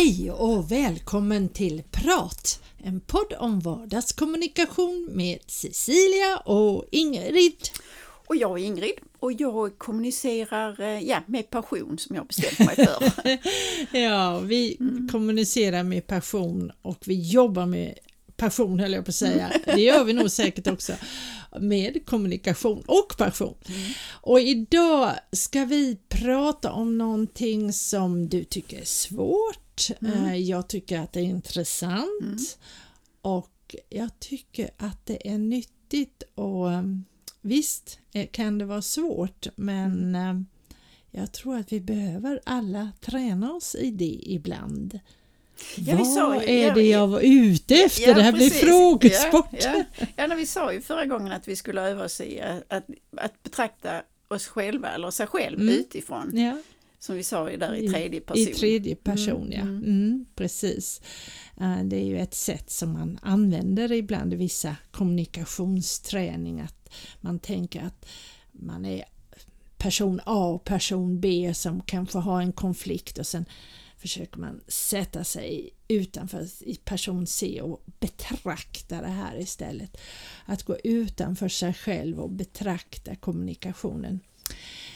Hej och välkommen till Prat! En podd om vardagskommunikation med Cecilia och Ingrid. Och jag är Ingrid och jag kommunicerar eh, ja, med passion som jag bestämt mig för. ja, vi mm. kommunicerar med passion och vi jobbar med passion höll jag på att säga. Det gör vi nog säkert också med kommunikation och passion. Mm. Och idag ska vi prata om någonting som du tycker är svårt. Mm. Eh, jag tycker att det är intressant mm. och jag tycker att det är nyttigt och eh, visst eh, kan det vara svårt men jag tror att vi behöver alla träna oss i det ibland. Ja, Vad sa, är ja, det jag var ute efter? Ja, det här precis. blir frågesport. Ja, ja, när vi sa ju förra gången att vi skulle öva oss i att, att betrakta oss själva eller sig själv mm. utifrån. Som vi sa ju där i tredje person. I tredje person, mm. ja. Mm, mm precis. Eh, det är ju ett sätt som man använder ibland i vissa kommunikationsträning. Att man tänker att man är person A och person B som kanske har en konflikt och sen försöker man sätta sig utanför i person C och betrakta det här istället. Att gå utanför sig själv och betrakta kommunikationen.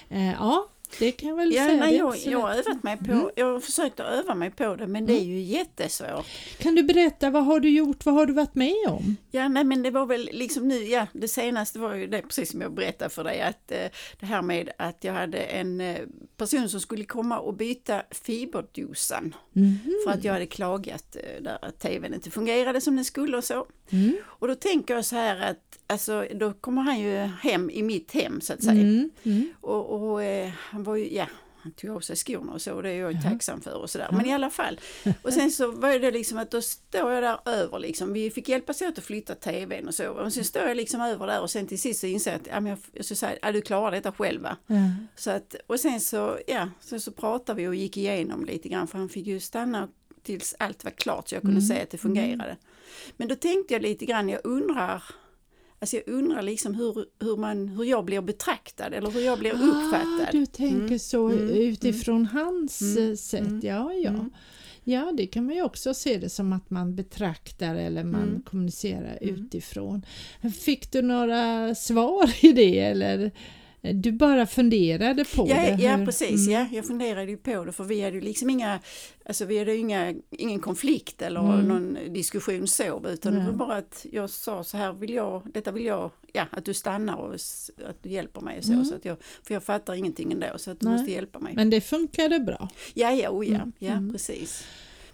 Eh, ja, det kan jag väl ja, säga. Nej, jag, jag, har övat mig på, mm. jag har försökt att öva mig på det men det är mm. ju jättesvårt. Kan du berätta, vad har du gjort, vad har du varit med om? Ja, nej men det var väl liksom nu, ja det senaste var ju det precis som jag berättade för dig att eh, det här med att jag hade en eh, person som skulle komma och byta fiberdosan mm. för att jag hade klagat eh, där att tvn inte fungerade som den skulle och så. Mm. Och då tänker jag så här att alltså, då kommer han ju hem i mitt hem så att säga. Mm. mm. Och, och eh, han var ju, ja, han tog av sig skorna och så, och det är jag ju tacksam för och sådär. Men i alla fall. Och sen så var det liksom att då står jag där över liksom. Vi fick hjälpas åt att flytta tvn och så. Och sen står jag liksom över där och sen till sist så inser jag att ja, men jag, jag så säga, ja, du klarar detta själva. Mm. Så att, och sen så, ja, sen så pratade vi och gick igenom lite grann för han fick ju stanna tills allt var klart så jag kunde mm. se att det fungerade. Men då tänkte jag lite grann, jag undrar Alltså jag undrar liksom hur, hur, man, hur jag blir betraktad eller hur jag blir ah, uppfattad. Du tänker mm. så mm. utifrån mm. hans mm. Eh, sätt, mm. ja ja. Mm. Ja, det kan man ju också se det som att man betraktar eller man kommunicerar utifrån. Fick du några svar i det eller? Du bara funderade på ja, det? Ja, precis. Mm. Ja, jag funderade ju på det för vi hade ju liksom inga, alltså vi hade inga, ingen konflikt eller mm. någon diskussion så utan det var bara att jag sa så här vill jag, detta vill jag, ja att du stannar och att du hjälper mig och så. Mm. så att jag, för jag fattar ingenting ändå så att du Nej. måste hjälpa mig. Men det funkade bra? Ja, ja, oh, ja, mm. ja mm. precis.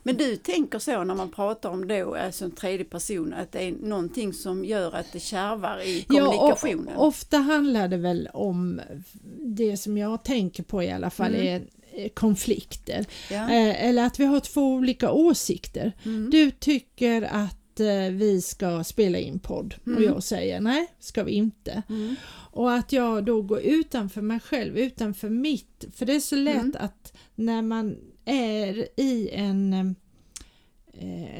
Men du tänker så när man pratar om då, alltså en tredje person, att det är någonting som gör att det kärvar i kommunikationen? Ja, ofta handlar det väl om det som jag tänker på i alla fall mm. är konflikter. Ja. Eh, eller att vi har två olika åsikter. Mm. Du tycker att eh, vi ska spela in podd mm. och jag säger nej, ska vi inte. Mm. Och att jag då går utanför mig själv, utanför mitt, för det är så lätt mm. att när man är i en eh,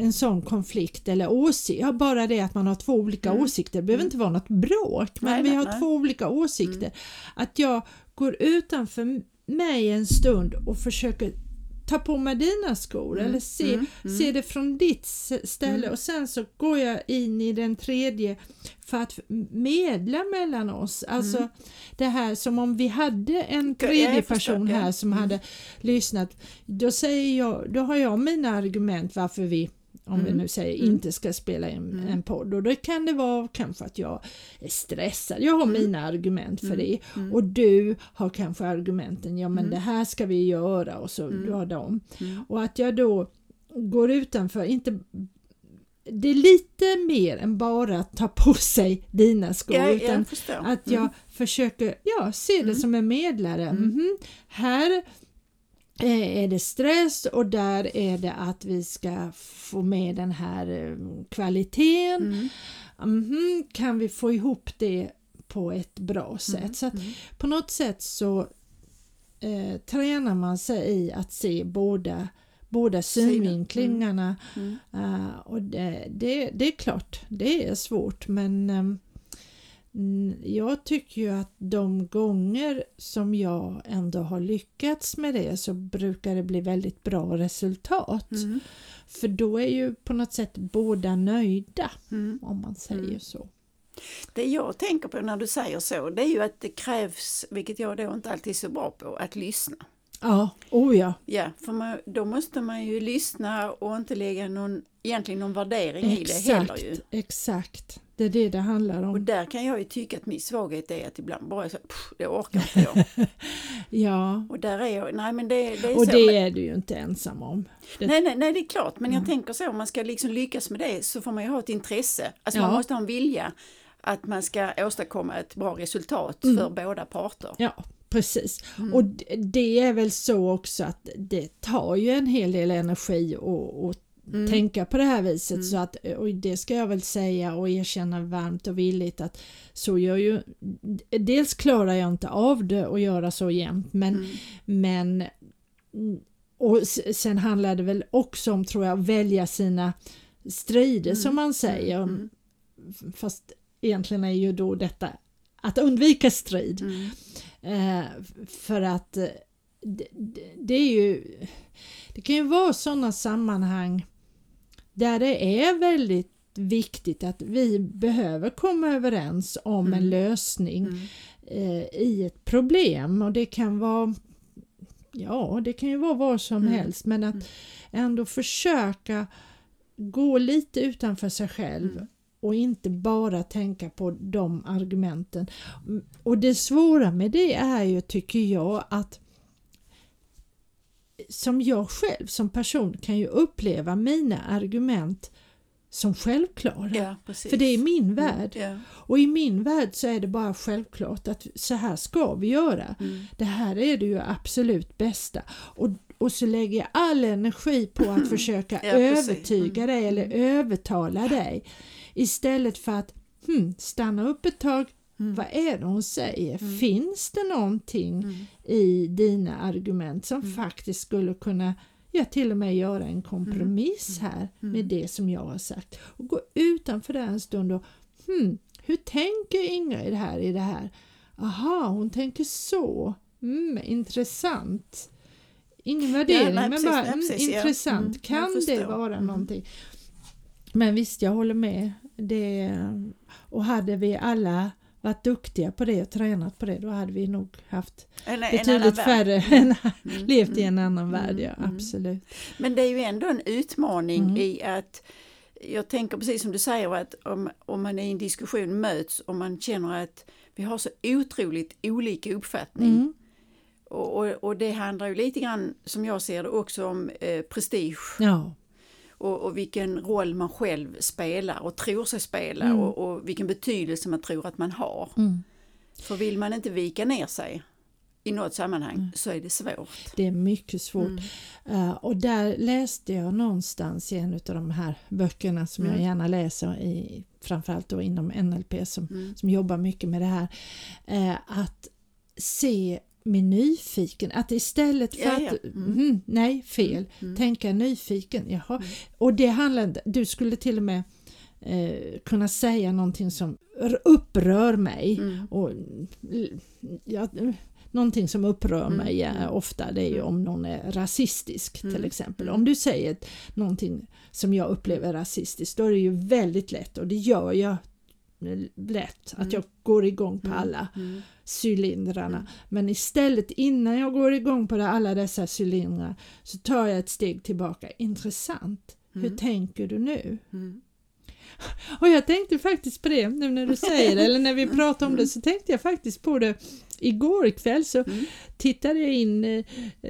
en sån konflikt eller åsikt, ja, bara det att man har två olika mm. åsikter, det behöver inte vara något bråk, men nej, vi har nej. två olika åsikter. Mm. Att jag går utanför mig en stund och försöker ta på mig dina skor mm, eller se, mm, mm. se det från ditt ställe mm. och sen så går jag in i den tredje för att medla mellan oss. Alltså mm. det här som om vi hade en tredje person här som hade lyssnat. Då säger jag, då har jag mina argument varför vi om mm. vi nu säger mm. inte ska spela in mm. en podd och då kan det vara kanske att jag är stressad. Jag har mm. mina argument för mm. det mm. och du har kanske argumenten, ja men det här ska vi göra och så du har dem. Och att jag då går utanför, inte det är lite mer än bara att ta på sig dina skor ja, utan att jag försöker ja, se det som en medlare. -hmm. Här Eh, är det stress och där är det att vi ska få med den här eh, kvaliteten. Mm. Mm, kan vi få ihop det på ett bra mm, sätt? Mm. Så på något sätt så eh, tränar man sig i att se båda, båda synvinklingarna. Uh, och det, det, det, är klart, det är svårt men um, Jag tycker ju att de gånger som jag ändå har lyckats med det så brukar det bli väldigt bra resultat. Mm. För då är ju på något sätt båda nöjda mm. om man säger mm. så. Det jag tänker på när du säger så det är ju att det krävs, vilket jag då inte alltid är så bra på, att lyssna. Ja, oh ja. Ja, för man, då måste man ju lyssna och inte lägga någon, egentligen någon värdering exakt, i det heller ju. Exakt, det är det det handlar om. Och där kan jag ju tycka att min svaghet är att ibland bara så, pff, det orkar inte jag. ja. Och där är jag, nej men det, det är Och så, det men, är du ju inte ensam om. Det... Nej, nej, nej, det är klart, men jag mm. tänker så, om man ska liksom lyckas med det så får man ju ha ett intresse. Alltså ja. man måste ha en vilja att man ska åstadkomma ett bra resultat mm. för båda parter. Ja, precis. Mm. Och det är väl så också att det tar ju en hel del energi att Mm. tänka på det här viset mm. så att, och det ska jag väl säga och erkänna varmt och villigt att så gör ju, dels klarar jag inte av det att göra så jämt men, mm. men och sen handlar det väl också om tror jag välja sina strider som mm. man säger mm. fast egentligen är ju då detta att undvika strid. Mm. Eh, för att eh, det, det, är ju det kan ju vara sådana sammanhang där det är väldigt viktigt att vi behöver komma överens om mm. en lösning mm. eh, i ett problem och det kan vara ja det kan ju vara vad som mm. helst men att mm. ändå försöka gå lite utanför sig själv mm och inte bara tänka på de argumenten. Och det svåra med det är ju, tycker jag, att som jag själv som person kan ju uppleva mina argument som självklara. Ja, för det är min mm, värld. Mm, ja. Och i min värld så är det bara självklart att så här ska vi göra. Mm. Det här är det ju absolut bästa. Och, och så lägger jag all energi på att försöka ja, övertyga mm. dig eller övertala dig. Istället för att hmm, stanna upp ett tag, mm. vad är det hon säger? Mm. Finns det någonting mm. i dina argument som mm. faktiskt skulle kunna ja, till och med göra en kompromiss mm. här mm. med det som jag har sagt? Och gå utanför det en stund och hmm, hur tänker Ingrid här i det här? Aha, hon tänker så. Intressant. Ingen värdering ja, nej, men bara nej, precis, intressant. Ja. kan det vara någonting? Men visst, jag håller med. Det, och hade vi alla varit duktiga på det och tränat på det då hade vi nog haft en, betydligt en färre, mm. mm. levt i en mm. annan mm. värld, ja mm. absolut. Men det är ju ändå en utmaning mm. i att jag tänker precis som du säger att om, om man i en diskussion möts och man känner att vi har så otroligt olika uppfattning och, och, och, det handlar ju lite grann som jag ser det också om eh, prestige. Ja och, och, vilken roll man själv spelar och tror sig spela mm. och, och, vilken betydelse man tror att man har. Mm. För vill man inte vika ner sig i något sammanhang mm. så är det svårt. Det är mycket svårt. Uh, och där läste jag någonstans i en av de här böckerna som jag mm. gärna läser i framförallt då inom NLP som, mm. som jobbar mycket med det här. Uh, att se med nyfiken, att istället för ja, ja. att, mm. Mm, nej fel, mm. mm. tänka nyfiken, jaha. Mm. Och det handlar, du skulle till och med eh, kunna säga någonting som upprör mig. Mm. Och, ja, någonting som upprör mig ofta det är ju om någon är rasistisk till exempel. Om du säger någonting som jag upplever rasistiskt då är det ju väldigt lätt och det gör jag lätt att jag går igång på alla cylindrarna. Mm. Men istället innan jag går igång på alla dessa cylindrar så tar jag ett steg tillbaka. Intressant. Mm. Hur tänker du nu? Mm. Och jag tänkte faktiskt på det nu när du säger det, eller när vi pratar om det så tänkte jag faktiskt på det Igår kväll så mm. tittade jag in, eh,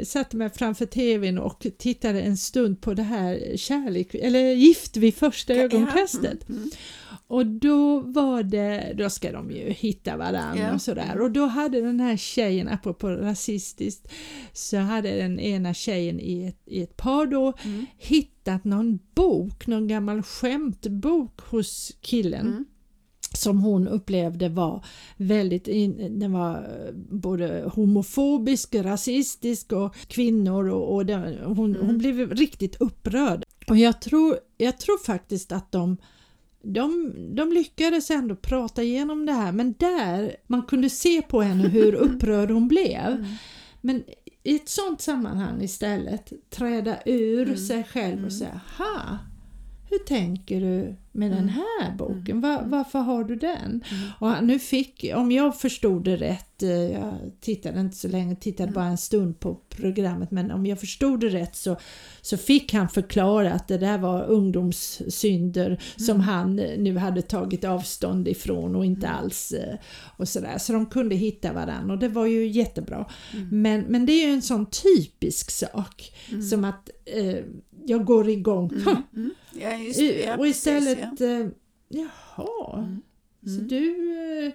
satte mig framför tvn och tittade en stund på det här kärlek, eller Gift vid första ögonkastet. Mm. Mm. Och då var det, då ska de ju hitta varandra ja. och sådär och då hade den här tjejen, apropå rasistiskt, så hade den ena tjejen i ett, i ett par då mm. hittat någon bok, någon gammal skämtbok hos killen. Mm som hon upplevde var väldigt, den var både homofobisk, rasistisk och kvinnor och, och den, hon, mm. hon blev riktigt upprörd. Och jag tror, jag tror faktiskt att de de, de lyckades ändå prata igenom det här men där man kunde se på henne hur upprörd hon blev. Mm. Men i ett sånt sammanhang istället träda ur mm. sig själv och mm. säga ha hur tänker du med den mm. här boken? Var, mm. varför har du den? Och nu fick, om jag förstod det rätt, eh, jag tittade inte så länge, tittade bara en stund på programmet, men om jag förstod det rätt så, så fick han förklara att det där var ungdomssynder mm. som han nu hade tagit avstånd ifrån och inte alls eh, och sådär. Så de kunde hitta varandra och det var ju jättebra. Mm. Men, men det är ju en sån typisk sak mm. som att eh, jag går igång. Ja, just ja, och istället, ja. Eh, jaha, mm. så mm. du, eh,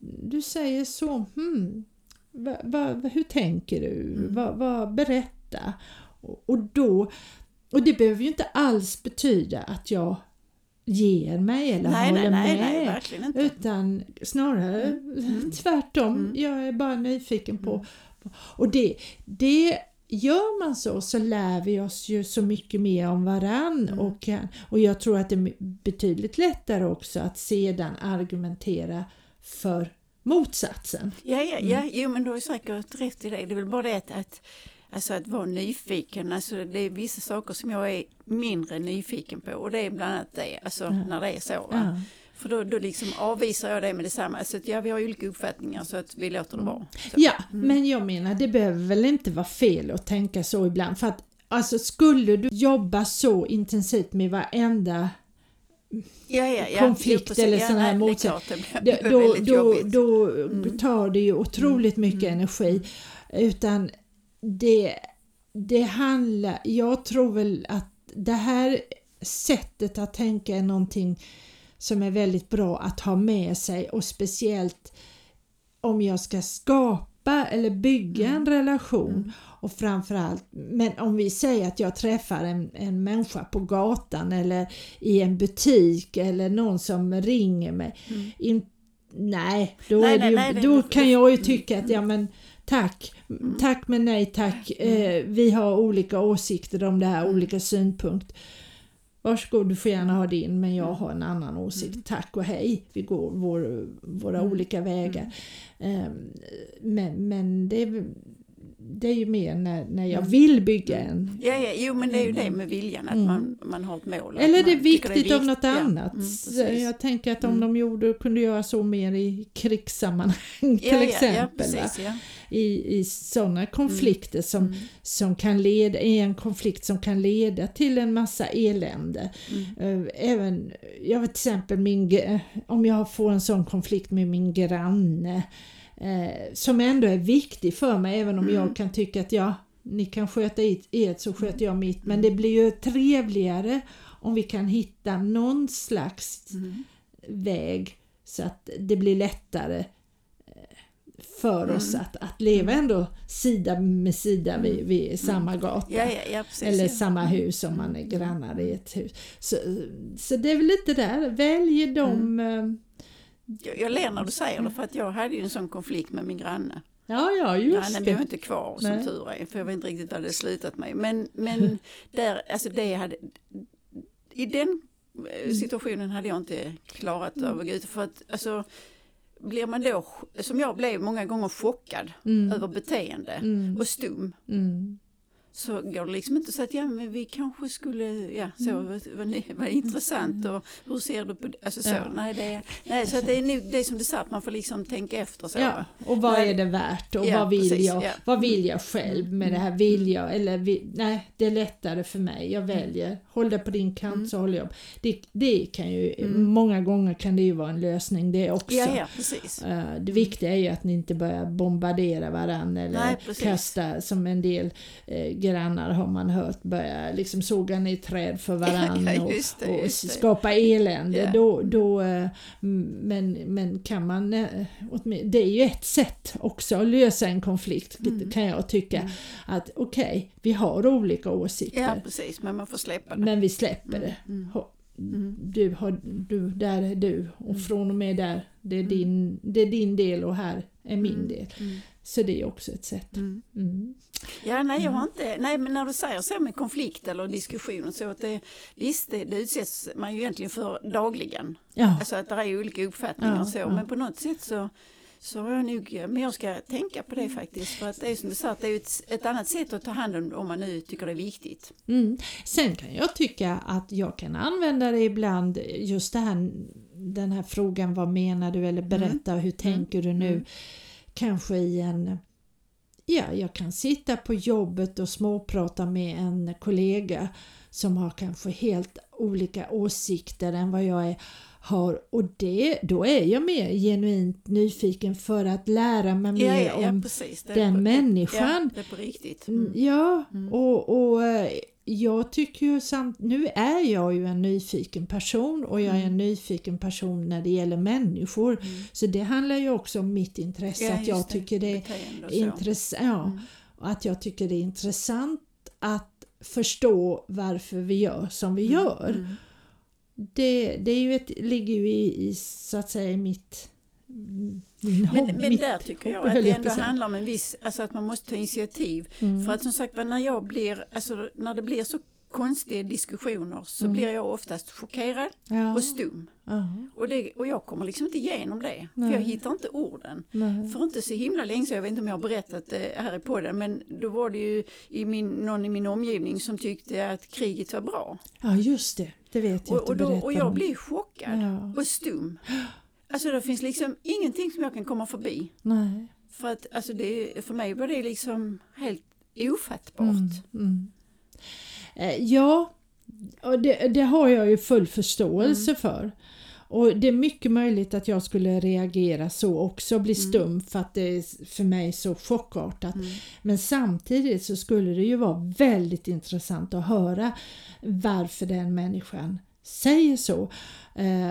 du säger så, hmm, va, va, hur tänker du? Mm. Va, va, berätta. Och, och, då, och det behöver ju inte alls betyda att jag ger mig eller nej, håller nej, med. Nej, utan snarare mm. mm. tvärtom, mm. jag är bara nyfiken på. Och det, det gör man så så lär vi oss ju så mycket mer om varann mm. och, och jag tror att det är betydligt lättare också att sedan argumentera för motsatsen. Ja, ja, ja. Mm. Jo, men du har säkert rätt i det. Det är väl bara det att, att, alltså att vara nyfiken. Alltså det är vissa saker som jag är mindre nyfiken på och det är bland annat det, alltså ja. när det är så. Ja. För då, då liksom avvisar jag det med detsamma. Så att, ja, vi har olika uppfattningar så att vi låter det vara. Så. Ja, mm. men jag menar det behöver väl inte vara fel att tänka så ibland. För att alltså skulle du jobba så intensivt med varenda ja, ja, ja. konflikt ja, eller sån här motsättning. Då, då, då mm. tar det ju otroligt mycket mm. energi. Utan det, det handlar, jag tror väl att det här sättet att tänka är någonting som är väldigt bra att ha med sig och speciellt om jag ska skapa eller bygga en mm. relation mm. och framförallt, men om vi säger att jag träffar en, en människa på gatan eller i en butik eller någon som ringer mig. Mm. In, nej, då, nej, nej, ju, nej, då kan jag ju tycka att ja men tack, mm. tack men nej tack, mm. eh, vi har olika åsikter om det här, olika synpunkter. Varsågod, du får gärna ha din men jag mm. har en annan åsikt. Mm. Tack och hej, vi går vår, våra mm. olika vägar. Um, men, men det, det är ju mer när, när jag mm. vill bygga en... Ja, ja, jo men det är ju det med viljan, att mm. man, man har ett mål. Eller är det är viktigt av något annat. Mm, jag tänker att om de gjorde, kunde göra så mer i krigssammanhang till ja, exempel. Ja, precis, i, i sådana konflikter som, mm. som kan leda, i en konflikt som kan leda till en massa elände. Mm. Eh, även, jag vet till exempel min, om jag får en sån konflikt med min granne eh, som ändå är viktig för mig även om mm. jag kan tycka att ja, ni kan sköta ert så sköter jag mitt men det blir ju trevligare om vi kan hitta någon slags mm. väg så att det blir lättare för mm. oss att, att leva mm. ändå sida med sida vid, mm. vid samma gata. Ja, ja, ja, precis, eller samma hus om man är grannar i ett hus. Så, så det är väl lite där, välj de... Mm. Jag, jag ler när du säger det för att jag hade ju en sån konflikt med min granne. Ja, ja, just Grannen blev inte kvar som Nej. tur är, för jag vet inte riktigt vad det slutat med. Men, men där, alltså det hade, i den eh, situationen hade jag inte klarat gå ut. För att, alltså, blir man då, som jag blev många gånger chockad mm. över beteende mm. och stum. Mm så går det liksom inte säga att ja, men vi kanske skulle, ja så mm. vad, vad intressant och hur ser du på det? Alltså så, ja. nej, det, nej så det är nog det som du sa att man får liksom tänka efter så. Ja, och vad nej, är det värt och ja, vad vill precis, jag, ja. vad vill jag själv med det här, mm. vill jag eller vill, nej det är lättare för mig, jag mm. väljer, håll det på din kant mm. så håller jag det, det kan ju, mm. många gånger kan det ju vara en lösning det också. Ja, ja, precis. Uh, det viktiga är ju att ni inte börjar bombardera varandra eller nej, kasta som en del uh, grannar har man hört börja liksom såga ner träd för varandra ja, och, det, och skapa elände. Yeah. Då, då, eh, men, men kan man, eh, det är ju ett sätt också att lösa en konflikt mm. kan jag tycka. Mm. Att okej, okay, vi har olika åsikter. Ja precis, men man får släppa det. Men vi släpper det. Mm. mm. Du, har, du, där är du och mm. från och med där, det är, din, det är din del och här är min del. Så det är också ett sätt. Mm. Mm. Ja, nej, jag har inte, nej, men när du säger så med konflikt eller diskussion så att det, visst, det, det utsätts man ju egentligen för dagligen. Ja. Alltså att det är olika uppfattningar Ja, och så, ja. men på något sätt så så har jag nog, men jag ska tänka på det faktiskt för att det är som du sa, att det är ett, ett annat sätt att ta hand om om man nu tycker det är viktigt. Mm. Sen kan jag tycka att jag kan använda det ibland, just det här, den här frågan vad menar du eller berätta hur tänker du nu? Kanske i en Ja, jag kan sitta på jobbet och småprata med en kollega som har kanske helt olika åsikter än vad jag är, har och det, då är jag mer genuint nyfiken för att lära mig mer Ja, ja, ja, om är den på, människan. Ja, det är på riktigt. Mm, Mm. Ja, Mm. och, och eh, jag tycker ju samt, nu är jag ju en nyfiken person och jag är en Mm. nyfiken person när det gäller människor. Mm. Så det handlar ju också om mitt intresse, Ja, att jag tycker det är intressant, ja, Mm. att jag tycker det är intressant att förstå varför vi gör som vi Mm. gör. Mm. Det, det är ju ett, ligger ju i, i så att säga i mitt Men, hobby, men där tycker jag att det ändå handlar om en viss, alltså att man måste ta initiativ. Mm. För att som sagt när jag blir, alltså när det blir så konstiga diskussioner så Mm. blir jag oftast chockerad ja. och stum. ja. Och, det, och jag kommer liksom inte igenom det. Nej. För jag hittar inte orden. Nej. För inte så himla länge sedan, jag vet inte om jag har berättat det här i podden, men då var det ju i min, någon i min omgivning som tyckte att kriget var bra. Ja just det, det vet jag Och, och, då, och jag blir chockad Ja. och stum. Alltså det finns liksom ingenting som jag kan komma förbi. Nej. För att alltså det, för mig var det liksom helt ofattbart. Mm, mm. Eh, Ja, och det, det har jag ju full förståelse Mm. för. Och det är mycket möjligt att jag skulle reagera så också, bli Mm. stum för att det är för mig så chockartat. Mm. Men samtidigt så skulle det ju vara väldigt intressant att höra varför den människan säger så. Eh,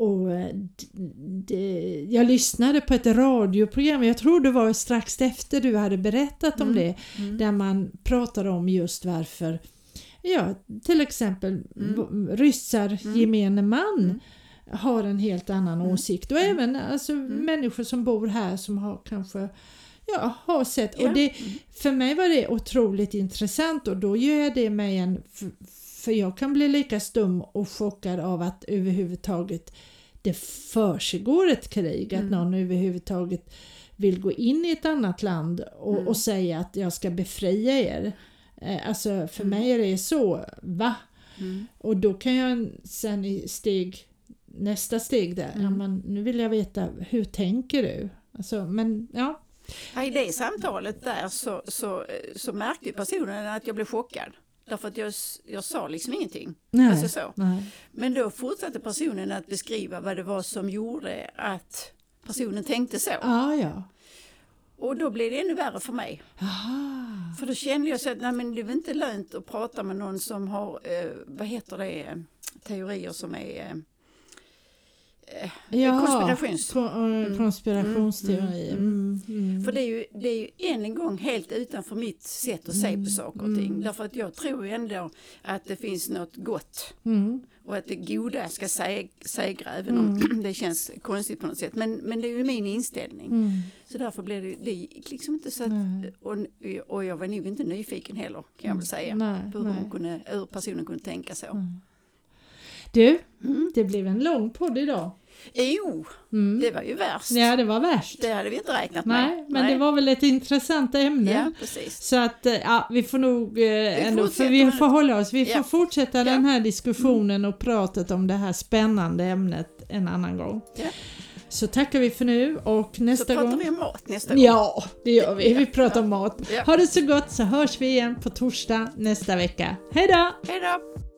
och eh, det, jag lyssnade på ett radioprogram, jag tror det var strax efter du hade berättat om Mm. det, Mm. där man pratar om just varför Ja, till exempel Mm. ryssar, Mm. gemene man Mm. har en helt annan Mm. åsikt och Mm. även alltså, människor som bor här som har kanske ja, har sett Ja. och det, för mig var det otroligt intressant och då gör det mig en för jag kan bli lika stum och chockad av att överhuvudtaget det försiggår ett krig, att Mm. någon överhuvudtaget vill gå in i ett annat land och, Mm. och säga att jag ska befria er. Eh, Alltså för Mm. mig är det så, va? Mm. Och då kan jag sen i steg, nästa steg där, ja, Mm. men nu vill jag veta hur tänker du? Alltså, men ja, I det samtalet där så, så, så märkte personen att jag blev chockad. Därför att jag, jag sa liksom ingenting. nej. Alltså så. nej. Men då fortsatte personen att beskriva vad det var som gjorde att personen tänkte så. Ja, ja. Och då blev det ännu värre för mig. Aha. För då kände jag så att nej, men det är väl inte lönt att prata med någon som har, eh, vad heter det, teorier som är eh, Ja, konspirations... ko- eh, konspirationsteorier. Mm, Mm, mm. För det är, ju, det är ju än en gång helt utanför mitt sätt att se Mm, på saker och ting. mm. Därför att jag tror ändå att det finns något gott Mm. och att det goda ska sä- segra även om det känns konstigt på något sätt. Men, men det är ju min inställning. Mm. Så därför blev det, det gick liksom inte så att, och, och jag var nog inte nyfiken heller kan jag väl säga. Nej, På hur, nej. kunde, hur personen kunde tänka så. Nej. Du, Mm. det blev en lång podd idag. Jo, Mm. det var ju värst. Ja, det var värst. Det hade vi inte räknat med. Nej, men det var väl ett intressant ämne. Ja, precis. Så att eh, ja, vi får nog eh, ändå, för vi får hålla oss, vi får Ja. fortsätta Ja. den här diskussionen och pratet om det här spännande ämnet en annan gång. Ja. Så tackar vi för nu och Så nästa pratar gång... vi om mat nästa gång. Ja, det gör vi. Vi pratar om mat. Ha det så gott så hörs vi igen på torsdag nästa vecka. Hej då! Hej då!